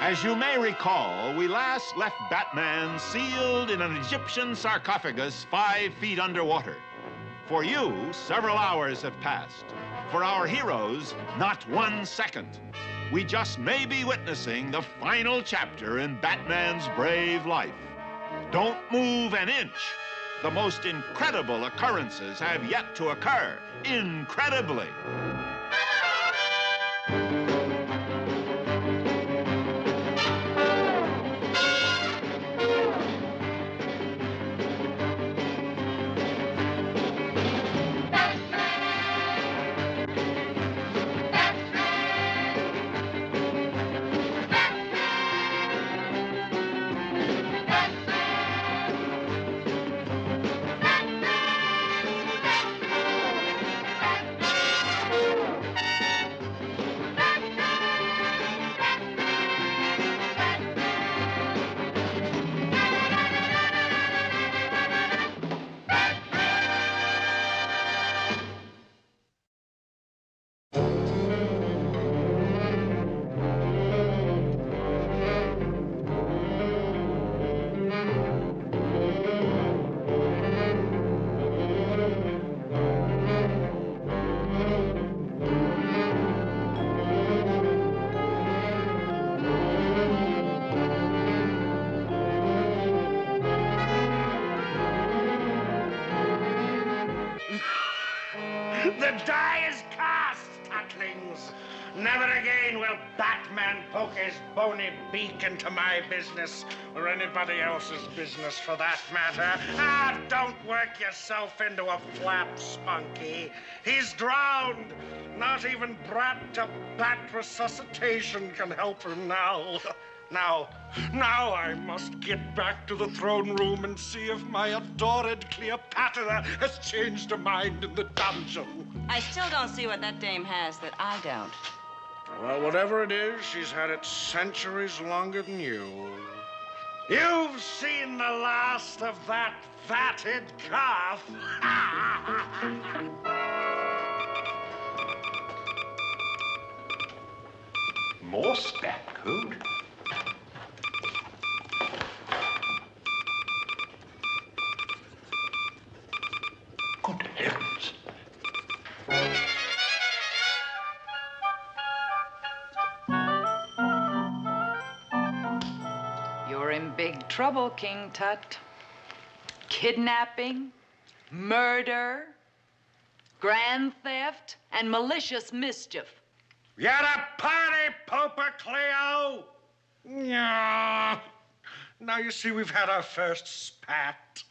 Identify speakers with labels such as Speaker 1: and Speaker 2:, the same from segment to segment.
Speaker 1: As you may recall, we last left Batman sealed in an Egyptian sarcophagus five feet underwater. For you, several hours have passed. For our heroes, not one second. We just may be witnessing the final chapter in Batman's brave life. Don't move an inch. The most incredible occurrences have yet to occur. Incredibly.
Speaker 2: The die is cast, Tutlings. Never again will Batman poke his bony beak into my business, or anybody else's business for that matter. Ah, don't work yourself into a flap, Spunky. He's drowned. Not even brat to bat resuscitation can help him now. Now, now I must get back to the throne room and see if my adored Cleopatra has changed her mind in the dungeon.
Speaker 3: I still don't see what that dame has that I don't.
Speaker 2: Well, whatever it is, she's had it centuries longer than you. You've seen the last of that fatted calf.
Speaker 1: More stat code?
Speaker 4: Trouble, King Tut. Kidnapping, murder, grand theft, and malicious mischief.
Speaker 2: You're a party pooper, Cleo. Now you see we've had our first spat.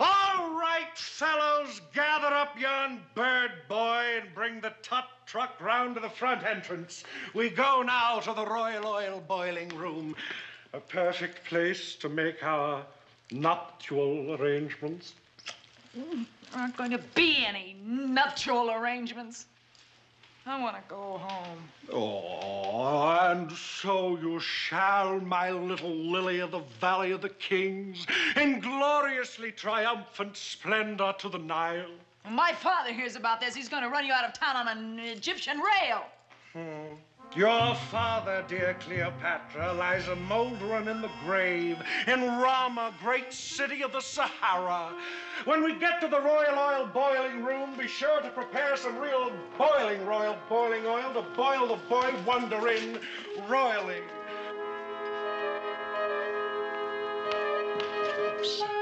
Speaker 2: All right, fellows, gather up yon bird boy and bring the tut truck round to the front entrance. We go now to the Royal Oil Boiling Room, a perfect place to make our nuptial arrangements.
Speaker 4: There aren't going to be any nuptial arrangements. I want to go home.
Speaker 2: Oh, and so you shall, my little lily of the Valley of the Kings, in gloriously triumphant splendor to the Nile.
Speaker 4: When my father hears about this, he's going to run you out of town on an Egyptian rail.
Speaker 2: Hmm. Your father, dear Cleopatra, lies a moldering in the grave in Rama, great city of the Sahara. When we get to the royal oil boiling room, be sure to prepare some real boiling royal boiling oil to boil the boy wonder in royally. Oops.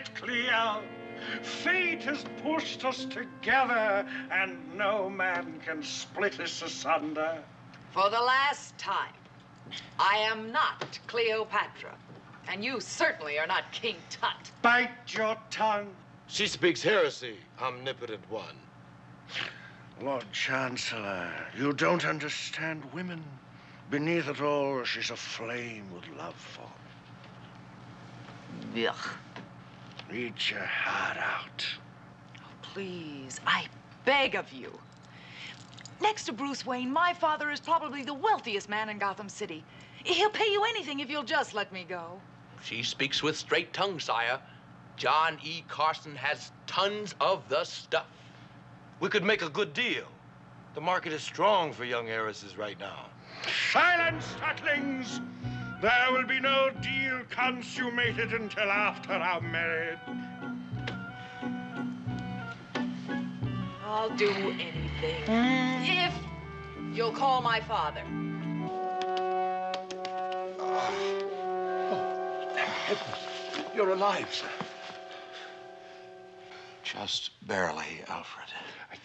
Speaker 2: It, Cleo. Fate has pushed us together, and no man can split us asunder.
Speaker 4: For the last time, I am not Cleopatra. And you certainly are not King Tut.
Speaker 2: Bite your tongue.
Speaker 5: She speaks heresy, omnipotent one.
Speaker 2: Lord Chancellor, you don't understand women. Beneath it all, she's aflame with love for me.
Speaker 4: Ugh.
Speaker 2: Reach your heart out.
Speaker 4: Oh, Please, I beg of you. Next to Bruce Wayne, my father is probably the wealthiest man in Gotham City. He'll pay you anything if you'll just let me go.
Speaker 6: She speaks with straight tongue, sire. John E. Carson has tons of the stuff.
Speaker 5: We could make a good deal. The market is strong for young heiresses right now.
Speaker 2: Silence, Tutlings! There will be no deal consummated until after our marriage.
Speaker 4: I'll do anything. Hmm. If you'll call my father.
Speaker 7: You're alive, sir. Just barely, Alfred.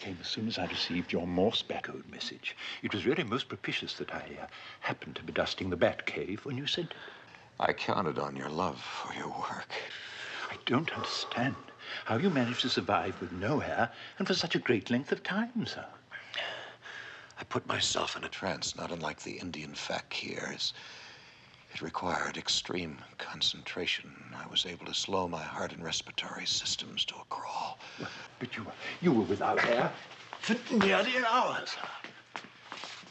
Speaker 8: Came as soon as I received your Morse Bat-code message. It was really most propitious that I uh, happened to be dusting the Bat Cave when you sent it.
Speaker 7: I counted on your love for your work.
Speaker 8: I don't understand how you managed to survive with no hair and for such a great length of time, sir.
Speaker 7: I put myself in a trance, not unlike the Indian fakirs. It required extreme concentration. I was able to slow my heart and respiratory systems to a crawl.
Speaker 8: But you were, you were without air. for nearly an hour, sir.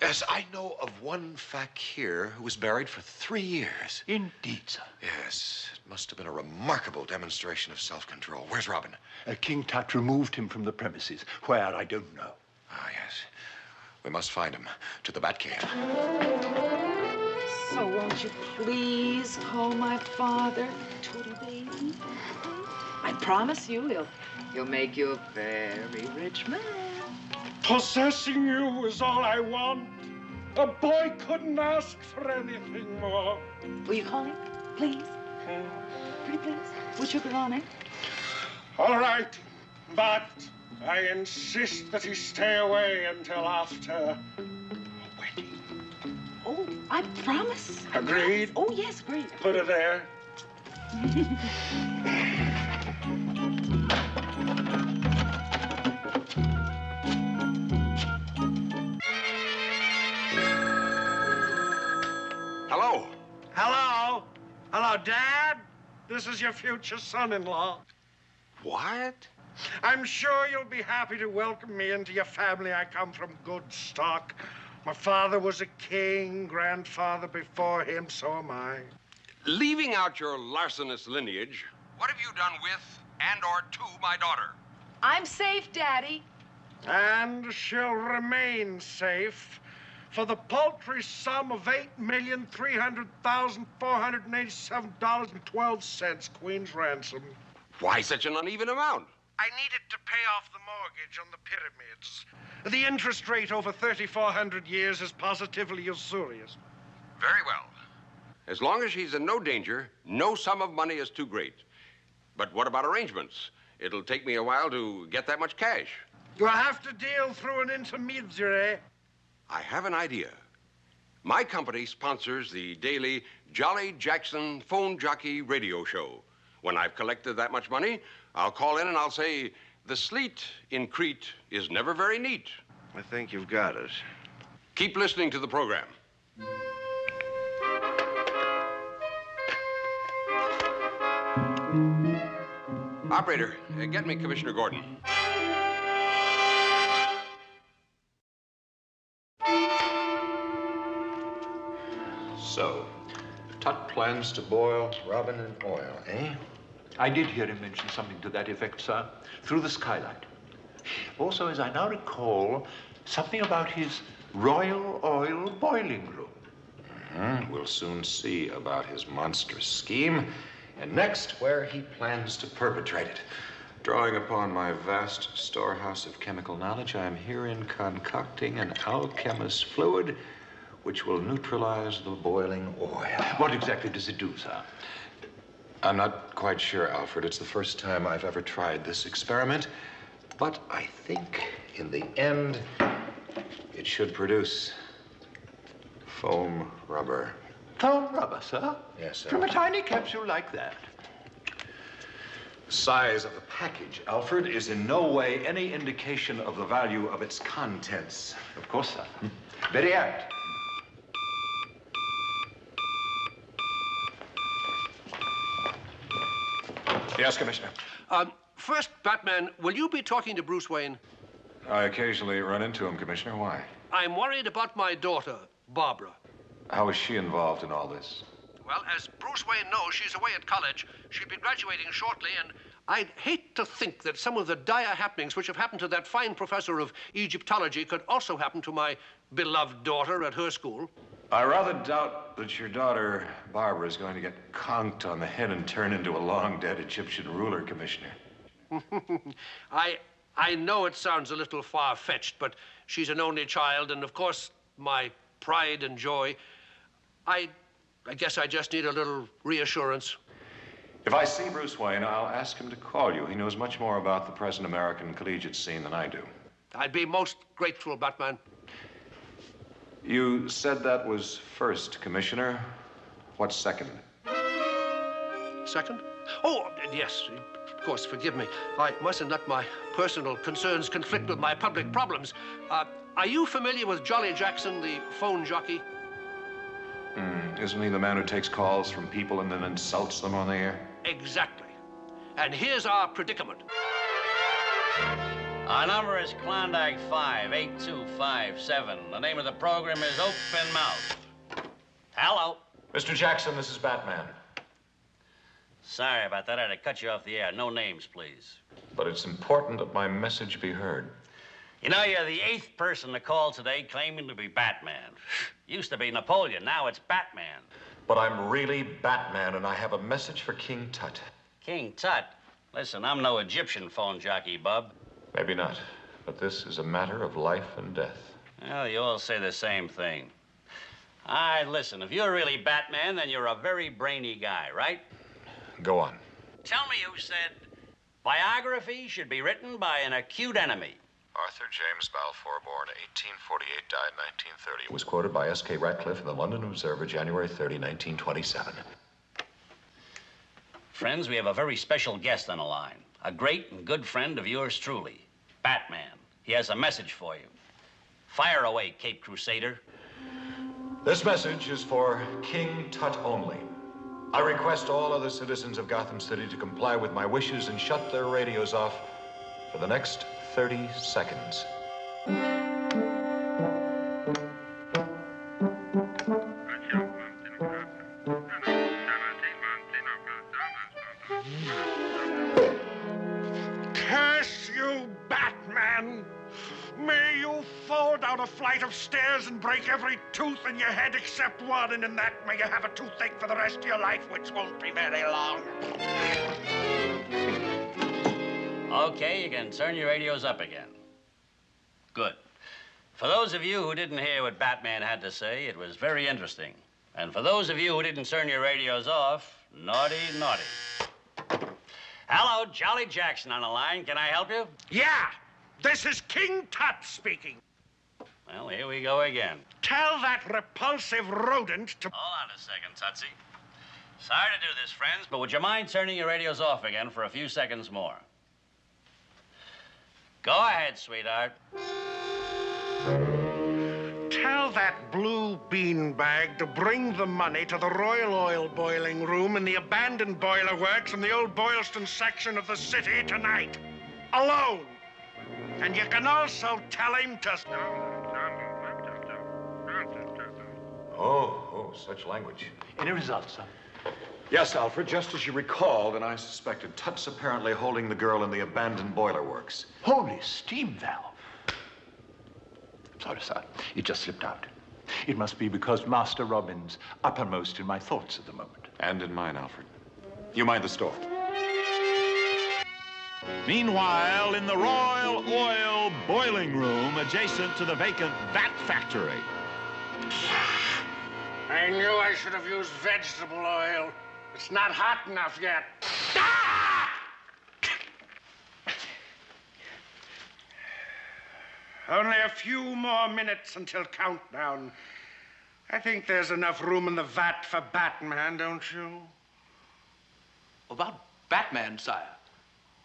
Speaker 7: Yes, I know of one fakir who was buried for three years.
Speaker 8: Indeed, sir.
Speaker 7: Yes, it must have been a remarkable demonstration of self-control. Where's Robin?
Speaker 8: Uh, King Tut removed him from the premises. Where, I don't know.
Speaker 7: Ah, yes. We must find him. To the Batcave.
Speaker 4: So won't you please call my father, Tootie Baby? I promise you he'll, he'll make you a very rich man.
Speaker 2: Possessing you is all I want. A boy couldn't ask for anything more.
Speaker 4: Will you call him, please? Pretty please? With sugar on it?
Speaker 2: All right, but I insist that he stay away until after
Speaker 4: I promise.
Speaker 2: Agreed?
Speaker 4: Oh, yes, agreed.
Speaker 2: Put it there.
Speaker 6: Hello.
Speaker 2: Hello. Hello, Dad. This is your future son-in-law.
Speaker 6: What?
Speaker 2: I'm sure you'll be happy to welcome me into your family. I come from good stock. My father was a king, grandfather before him, so am I.
Speaker 9: Leaving out your larcenous lineage, what have you done with and or to my daughter?
Speaker 4: I'm safe, Daddy.
Speaker 2: And she'll remain safe for the paltry sum of $8,300,487.12, Queen's ransom.
Speaker 9: Why such an uneven amount?
Speaker 2: I needed to pay off the mortgage on the pyramids. The interest rate over 3,400 years is positively usurious.
Speaker 9: Very well. As long as she's in no danger, no sum of money is too great. But what about arrangements? It'll take me a while to get that much cash.
Speaker 2: You'll have to deal through an intermediary.
Speaker 9: I have an idea. My company sponsors the daily Jolly Jackson phone jockey radio show. When I've collected that much money, I'll call in and I'll say, the sleet in Crete is never very neat.
Speaker 5: I think you've got it.
Speaker 9: Keep listening to the program. Operator, uh, get me Commissioner Gordon.
Speaker 7: So, Tut plans to boil Robin in oil, eh?
Speaker 8: I did hear him mention something to that effect, sir, through the skylight. Also, as I now recall, something about his royal oil boiling room.
Speaker 7: Hmm, We'll soon see about his monstrous scheme, and next, where he plans to perpetrate it. Drawing upon my vast storehouse of chemical knowledge, I am herein concocting an alchemist's fluid which will neutralize the boiling oil.
Speaker 8: What exactly does it do, sir?
Speaker 7: I'm not quite sure, Alfred. It's the first time I've ever tried this experiment, but I think in the end, it should produce foam rubber.
Speaker 8: Foam rubber, sir?
Speaker 7: Yes, sir.
Speaker 8: From a tiny capsule like that.
Speaker 7: The size of the package, Alfred, is in no way any indication of the value of its contents.
Speaker 8: Of course, sir. Hmm. Very apt.
Speaker 7: Yes, Commissioner.
Speaker 10: Um, first, Batman, will you be talking to Bruce Wayne?
Speaker 7: I occasionally run into him, Commissioner. Why?
Speaker 10: I'm worried about my daughter, Barbara.
Speaker 7: How is she involved in all this?
Speaker 10: Well, as Bruce Wayne knows, she's away at college. She'll be graduating shortly, and I'd hate to think that some of the dire happenings which have happened to that fine professor of Egyptology could also happen to my beloved daughter at her school.
Speaker 7: I rather doubt that your daughter, Barbara, is going to get conked on the head and turn into a long dead Egyptian ruler, Commissioner.
Speaker 10: I I know it sounds a little far fetched, but she's an only child, and of course, my pride and joy. I I guess I just need a little reassurance.
Speaker 7: If I see Bruce Wayne, I'll ask him to call you. He knows much more about the present American collegiate scene than I do.
Speaker 10: I'd be most grateful, Batman.
Speaker 7: You said that was first, Commissioner. What's second?
Speaker 10: Second? Oh, yes, of course, forgive me. I mustn't let my personal concerns conflict with my public problems. Uh, are you familiar with Jolly Jackson, the phone jockey?
Speaker 7: Mm, isn't he the man who takes calls from people and then insults them on the air?
Speaker 10: Exactly. And here's our predicament.
Speaker 11: Our number is Klondike 58257. The name of the program is Open Mouth. Hello.
Speaker 7: Mr. Jackson, this is Batman.
Speaker 11: Sorry about that. I had to cut you off the air. No names, please.
Speaker 7: But it's important that my message be heard.
Speaker 11: You know, you're the eighth person to call today claiming to be Batman. Used to be Napoleon, now it's Batman.
Speaker 7: But I'm really Batman, and I have a message for King Tut.
Speaker 11: King Tut? Listen, I'm no Egyptian phone jockey, bub.
Speaker 7: Maybe not, but this is a matter of life and death.
Speaker 11: Well, you all say the same thing. All right, listen, if you're really Batman, then you're a very brainy guy, right?
Speaker 7: Go on.
Speaker 11: Tell me who said biography should be written by an acute enemy.
Speaker 7: Arthur James Balfour, born 1848, died 1930. Was quoted by S.K. Ratcliffe in the London Observer, January 30, 1927.
Speaker 11: Friends, we have a very special guest on the line. A great and good friend of yours truly, Batman. He has a message for you. Fire away, Cape Crusader.
Speaker 7: This message is for King Tut only. I request all other citizens of Gotham City to comply with my wishes and shut their radios off for the next 30 seconds.
Speaker 2: Flight of stairs and break every tooth in your head except one, and in that may you have a toothache for the rest of your life, which won't be very long.
Speaker 11: Okay, you can turn your radios up again. Good. For those of you who didn't hear what Batman had to say, it was very interesting. And for those of you who didn't turn your radios off, naughty, naughty. Hello, Jolly Jackson on the line. Can I help you?
Speaker 2: Yeah, this is King Tut speaking.
Speaker 11: Well, here we go again.
Speaker 2: Tell that repulsive rodent to.
Speaker 11: Hold on a second, Tutsy. Sorry to do this, friends, but would you mind turning your radios off again for a few seconds more? Go ahead, sweetheart.
Speaker 2: Tell that blue beanbag to bring the money to the Royal Oil Boiling Room in the abandoned boiler works in the old Boylston section of the city tonight. Alone. And you can also tell him to.
Speaker 7: Such language.
Speaker 8: Any results, sir?
Speaker 7: Yes, Alfred, just as you recalled, and I suspected, Tut's apparently holding the girl in the abandoned boiler works.
Speaker 8: Holy steam valve. Sorry, sir. It just slipped out. It must be because Master Robin's uppermost in my thoughts at the moment.
Speaker 7: And in mine, Alfred. You mind the store.
Speaker 1: Meanwhile, in the Royal Oil Boiling Room adjacent to the vacant vat factory.
Speaker 2: I knew I should have used vegetable oil. It's not hot enough yet. Ah! Only a few more minutes until countdown. I think there's enough room in the vat for Batman, don't you?
Speaker 6: About Batman, sire.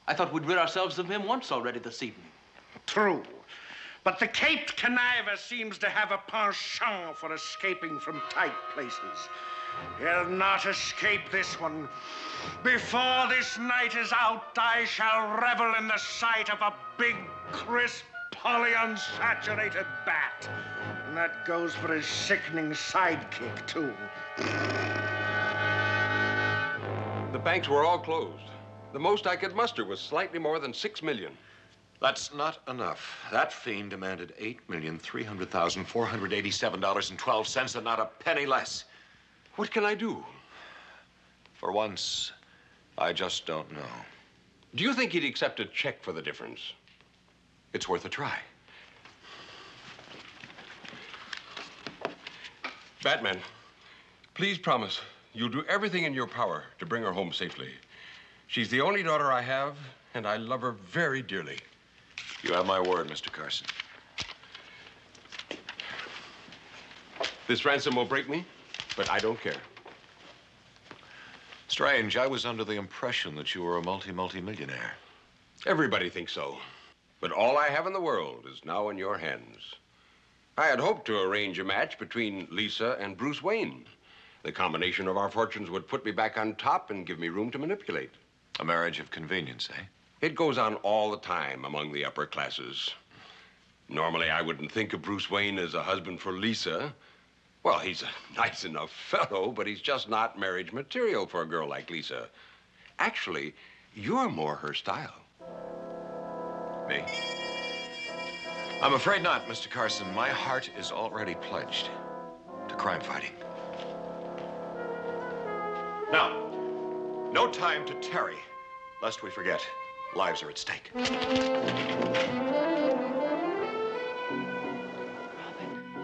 Speaker 6: I thought we'd rid ourselves of him once already this evening.
Speaker 2: True. But the caped conniver seems to have a penchant for escaping from tight places. He'll not escape this one. Before this night is out, I shall revel in the sight of a big, crisp, polyunsaturated bat. And that goes for his sickening sidekick, too.
Speaker 9: The banks were all closed. The most I could muster was slightly more than six million.
Speaker 7: That's not enough. That fiend demanded $8,300,487.12 and not a penny less.
Speaker 9: What can I do?
Speaker 7: For once, I just don't know.
Speaker 9: Do you think he'd accept a check for the difference?
Speaker 7: It's worth a try.
Speaker 9: Batman, please promise you'll do everything in your power to bring her home safely. She's the only daughter I have, and I love her very dearly.
Speaker 7: You have my word, Mr. Carson.
Speaker 9: This ransom will break me, but I don't care.
Speaker 7: Strange, I was under the impression that you were a multi-multi-millionaire.
Speaker 9: Everybody thinks so. But all I have in the world is now in your hands. I had hoped to arrange a match between Lisa and Bruce Wayne. The combination of our fortunes would put me back on top and give me room to manipulate.
Speaker 7: A marriage of convenience, eh?
Speaker 9: It goes on all the time among the upper classes. Normally, I wouldn't think of Bruce Wayne as a husband for Lisa. Well, he's a nice enough fellow, but he's just not marriage material for a girl like Lisa. Actually, you're more her style.
Speaker 7: Me? I'm afraid not, Mr. Carson. My heart is already pledged to crime fighting. Now, no time to tarry, lest we forget. Lives are at stake. Robin.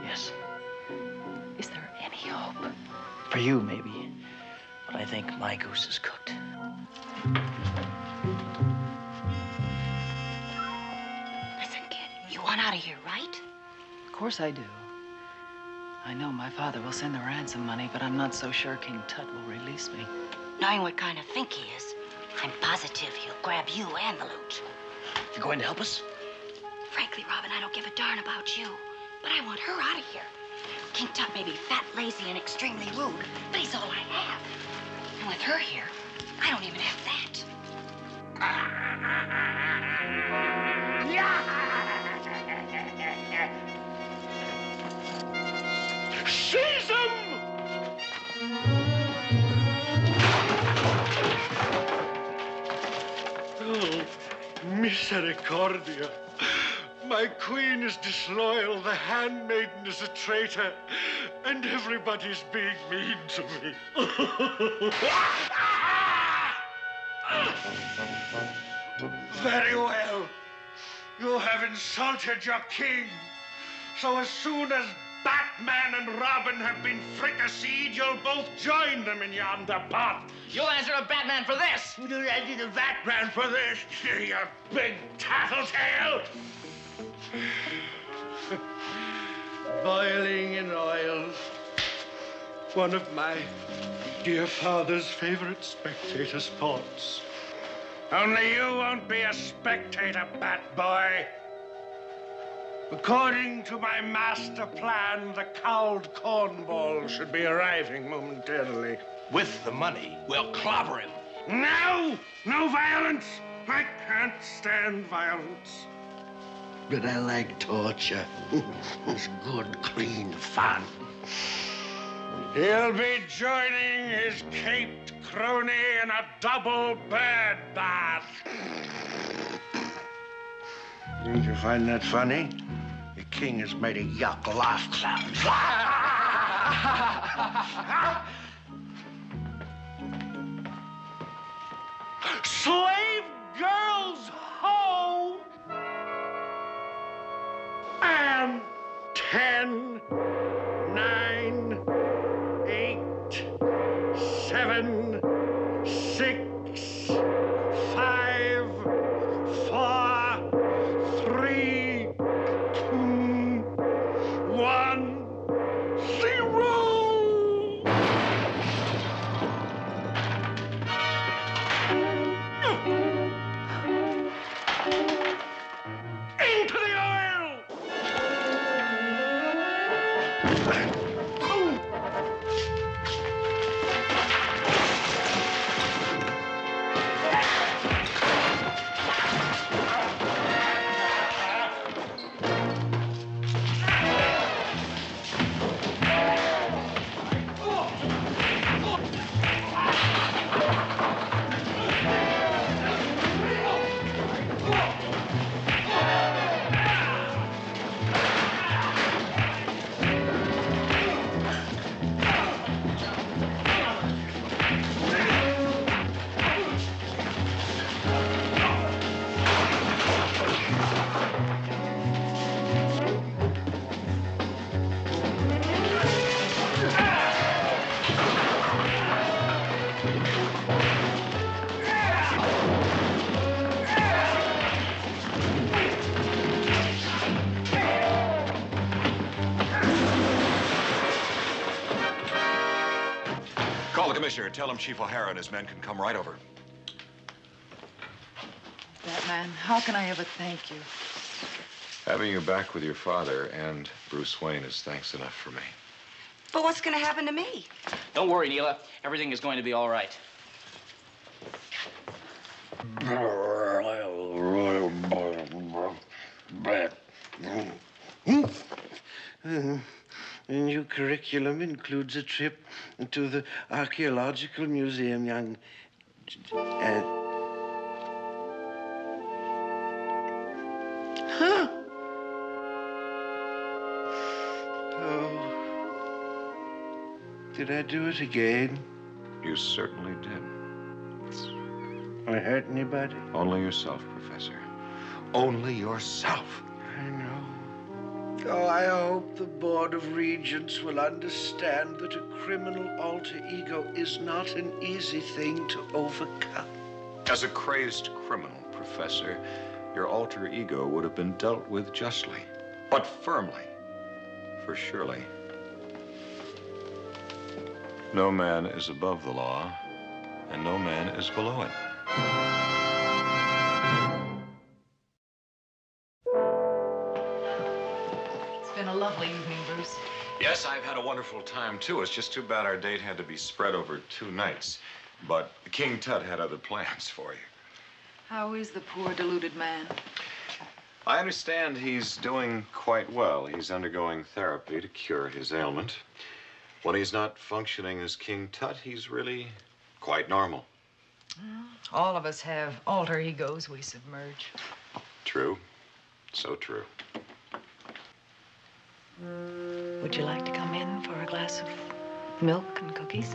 Speaker 12: Yes. Is there any hope? For you, maybe. But I think my goose is cooked.
Speaker 13: Listen, kid, you want out of here, right?
Speaker 4: Of course I do. I know my father will send the ransom money, but I'm not so sure King Tut will release me.
Speaker 13: Knowing what kind of think he is, I'm positive he'll grab you and the loot.
Speaker 12: You going to help us?
Speaker 13: Frankly, Robin, I don't give a darn about you. But I want her out of here. King Tut may be fat, lazy, and extremely rude, but he's all I have. And with her here, I don't even have that.
Speaker 2: Seize him! Misericordia. My queen is disloyal, the handmaiden is a traitor, and everybody's being mean to me. Very well. You have insulted your king. So as soon as Batman and Robin have been fricasseed, you'll both join them in yonder pot.
Speaker 14: You'll answer to Batman for this.
Speaker 2: You'll answer to Batman for this, you big tattletale. Boiling in oil. One of my dear father's favorite spectator sports. Only you won't be a spectator, Bat Boy. According to my master plan, the cowled cornball should be arriving momentarily.
Speaker 5: With the money, we'll clobber him.
Speaker 2: No! No violence! I can't stand violence. But I like torture. it's good, clean fun. He'll be joining his caped crony in a double bird bath. Did you find that funny? King has made a yuck laugh cloud. Slave girls ho! And ten, nine,
Speaker 7: Commissioner, tell him Chief O'Hara and his men can come right over.
Speaker 4: Batman, how can I ever thank you?
Speaker 7: Having you back with your father and Bruce Wayne is thanks enough for me.
Speaker 3: But what's going to happen to me?
Speaker 14: Don't worry, Neila. Everything is going to be all right.
Speaker 2: Curriculum includes a trip to the Archaeological Museum, young. Uh, huh? Oh. Did I do it again?
Speaker 7: You certainly did.
Speaker 2: I hurt anybody?
Speaker 7: Only yourself, Professor. Only yourself.
Speaker 2: I know. Oh, I hope the Board of Regents will understand that a criminal alter ego is not an easy thing to overcome.
Speaker 7: As a crazed criminal, Professor, your alter ego would have been dealt with justly, but firmly. For surely, no man is above the law, and no man is below it. Wonderful time, too. It's just too bad our date had to be spread over two nights. But King Tut had other plans for you.
Speaker 4: How is the poor deluded man?
Speaker 7: I understand he's doing quite well. He's undergoing therapy to cure his ailment. When he's not functioning as King Tut, he's really quite normal.
Speaker 4: All of us have alter egos we submerge.
Speaker 7: True. So true. Hmm.
Speaker 4: Would you like to come in for a glass of milk and cookies?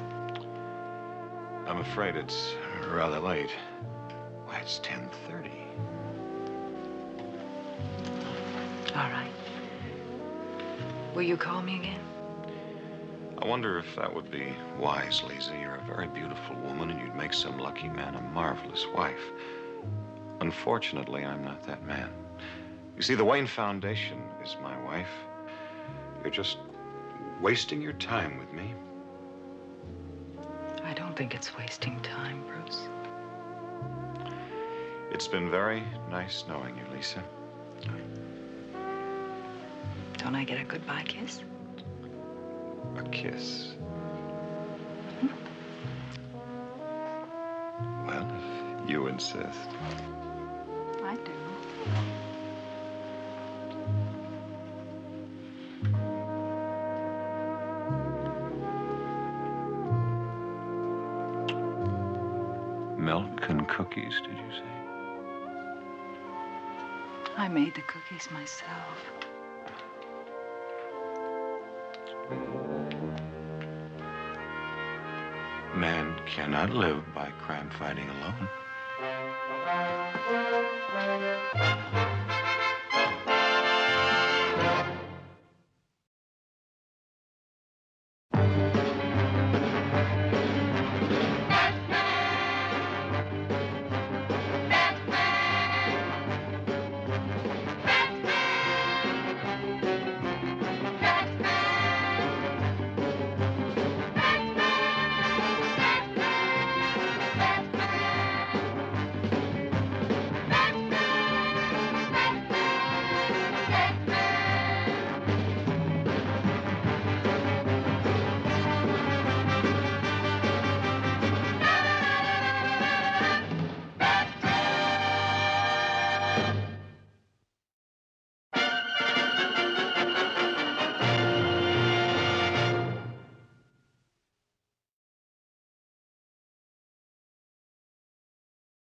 Speaker 7: I'm afraid it's rather late. Why, it's 10.30.
Speaker 4: All right. Will you call me again?
Speaker 7: I wonder if that would be wise, Lisa. You're a very beautiful woman, and you'd make some lucky man a marvelous wife. Unfortunately, I'm not that man. You see, the Wayne Foundation is my wife. You're just wasting your time with me.
Speaker 4: I don't think it's wasting time, Bruce.
Speaker 7: It's been very nice knowing you, Lisa.
Speaker 4: Don't I get a goodbye kiss?
Speaker 7: A kiss. Hmm? Well, if you insist.
Speaker 4: I made the cookies myself.
Speaker 7: Man cannot live by crime fighting alone.